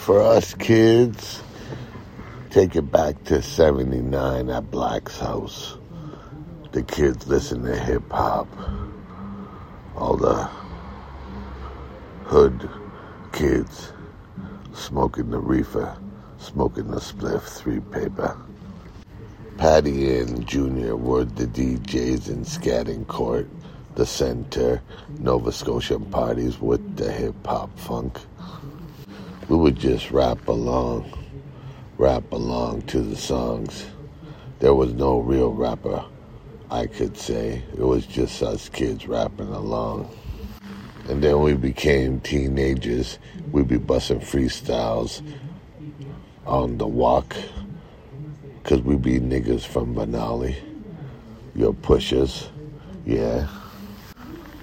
for us kids, take it back to 79 at Black's house. The kids listen to hip hop. All the hood kids smoking the reefer, smoking the spliff, three paper. Patty and Junior were the DJs in Scadding Court, the center, Nova Scotian parties with the hip hop funk. We would just rap along, rap along to the songs. There was no real rapper, I could say. It was just us kids rapping along. And then we became teenagers. We'd be busting freestyles on the walk because we be niggas from Benally. Your pushers, yeah.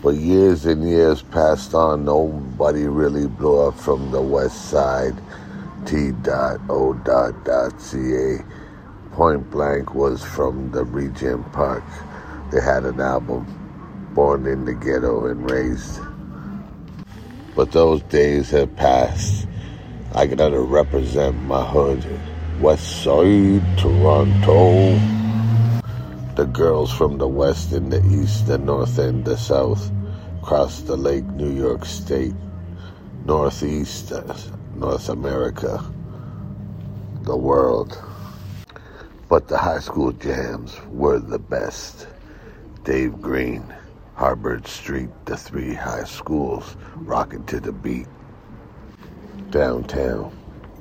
But years and years passed on, nobody really blew up from the west side. T dot O dot dot ca. Point blank was from the Regent Park. They had an album, Born in the Ghetto and Raised. But those days have passed. I gotta represent my hood. West Side, Toronto. The girls from the west and the east, the north and the south, across the lake, New York State, northeast, uh, North America, the world. But the high school jams were the best. Dave Green, Harbord Street, the three high schools, rocking to the beat. Downtown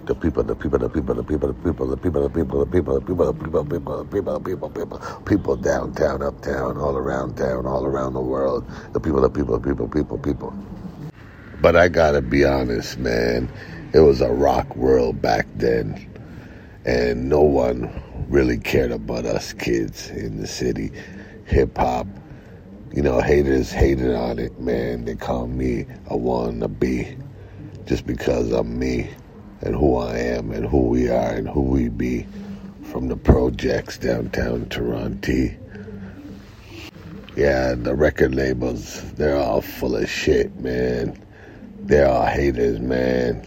the people, the people, the people, the people, the people, the people, the people, the people, the people, the people, the people, people, people, people, people downtown, uptown, all around town, all around the world. The people, the people, people, people, people. But I gotta be honest, man. It was a rock world back then, and no one really cared about us kids in the city. Hip hop, you know, haters hated on it, man. They call me a wannabe just because I'm me and who I am and who we are and who we be from the projects downtown Toronto. Yeah, the record labels, they're all full of shit, man. They're all haters, man.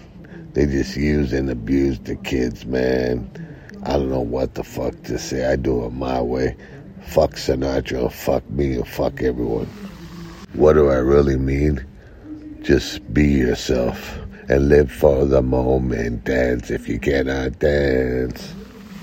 They just use and abuse the kids, man. I don't know what the fuck to say. I do it my way. Fuck Sinatra, fuck me, and fuck everyone. What do I really mean? Just be yourself and live for the moment. Dance if you cannot dance.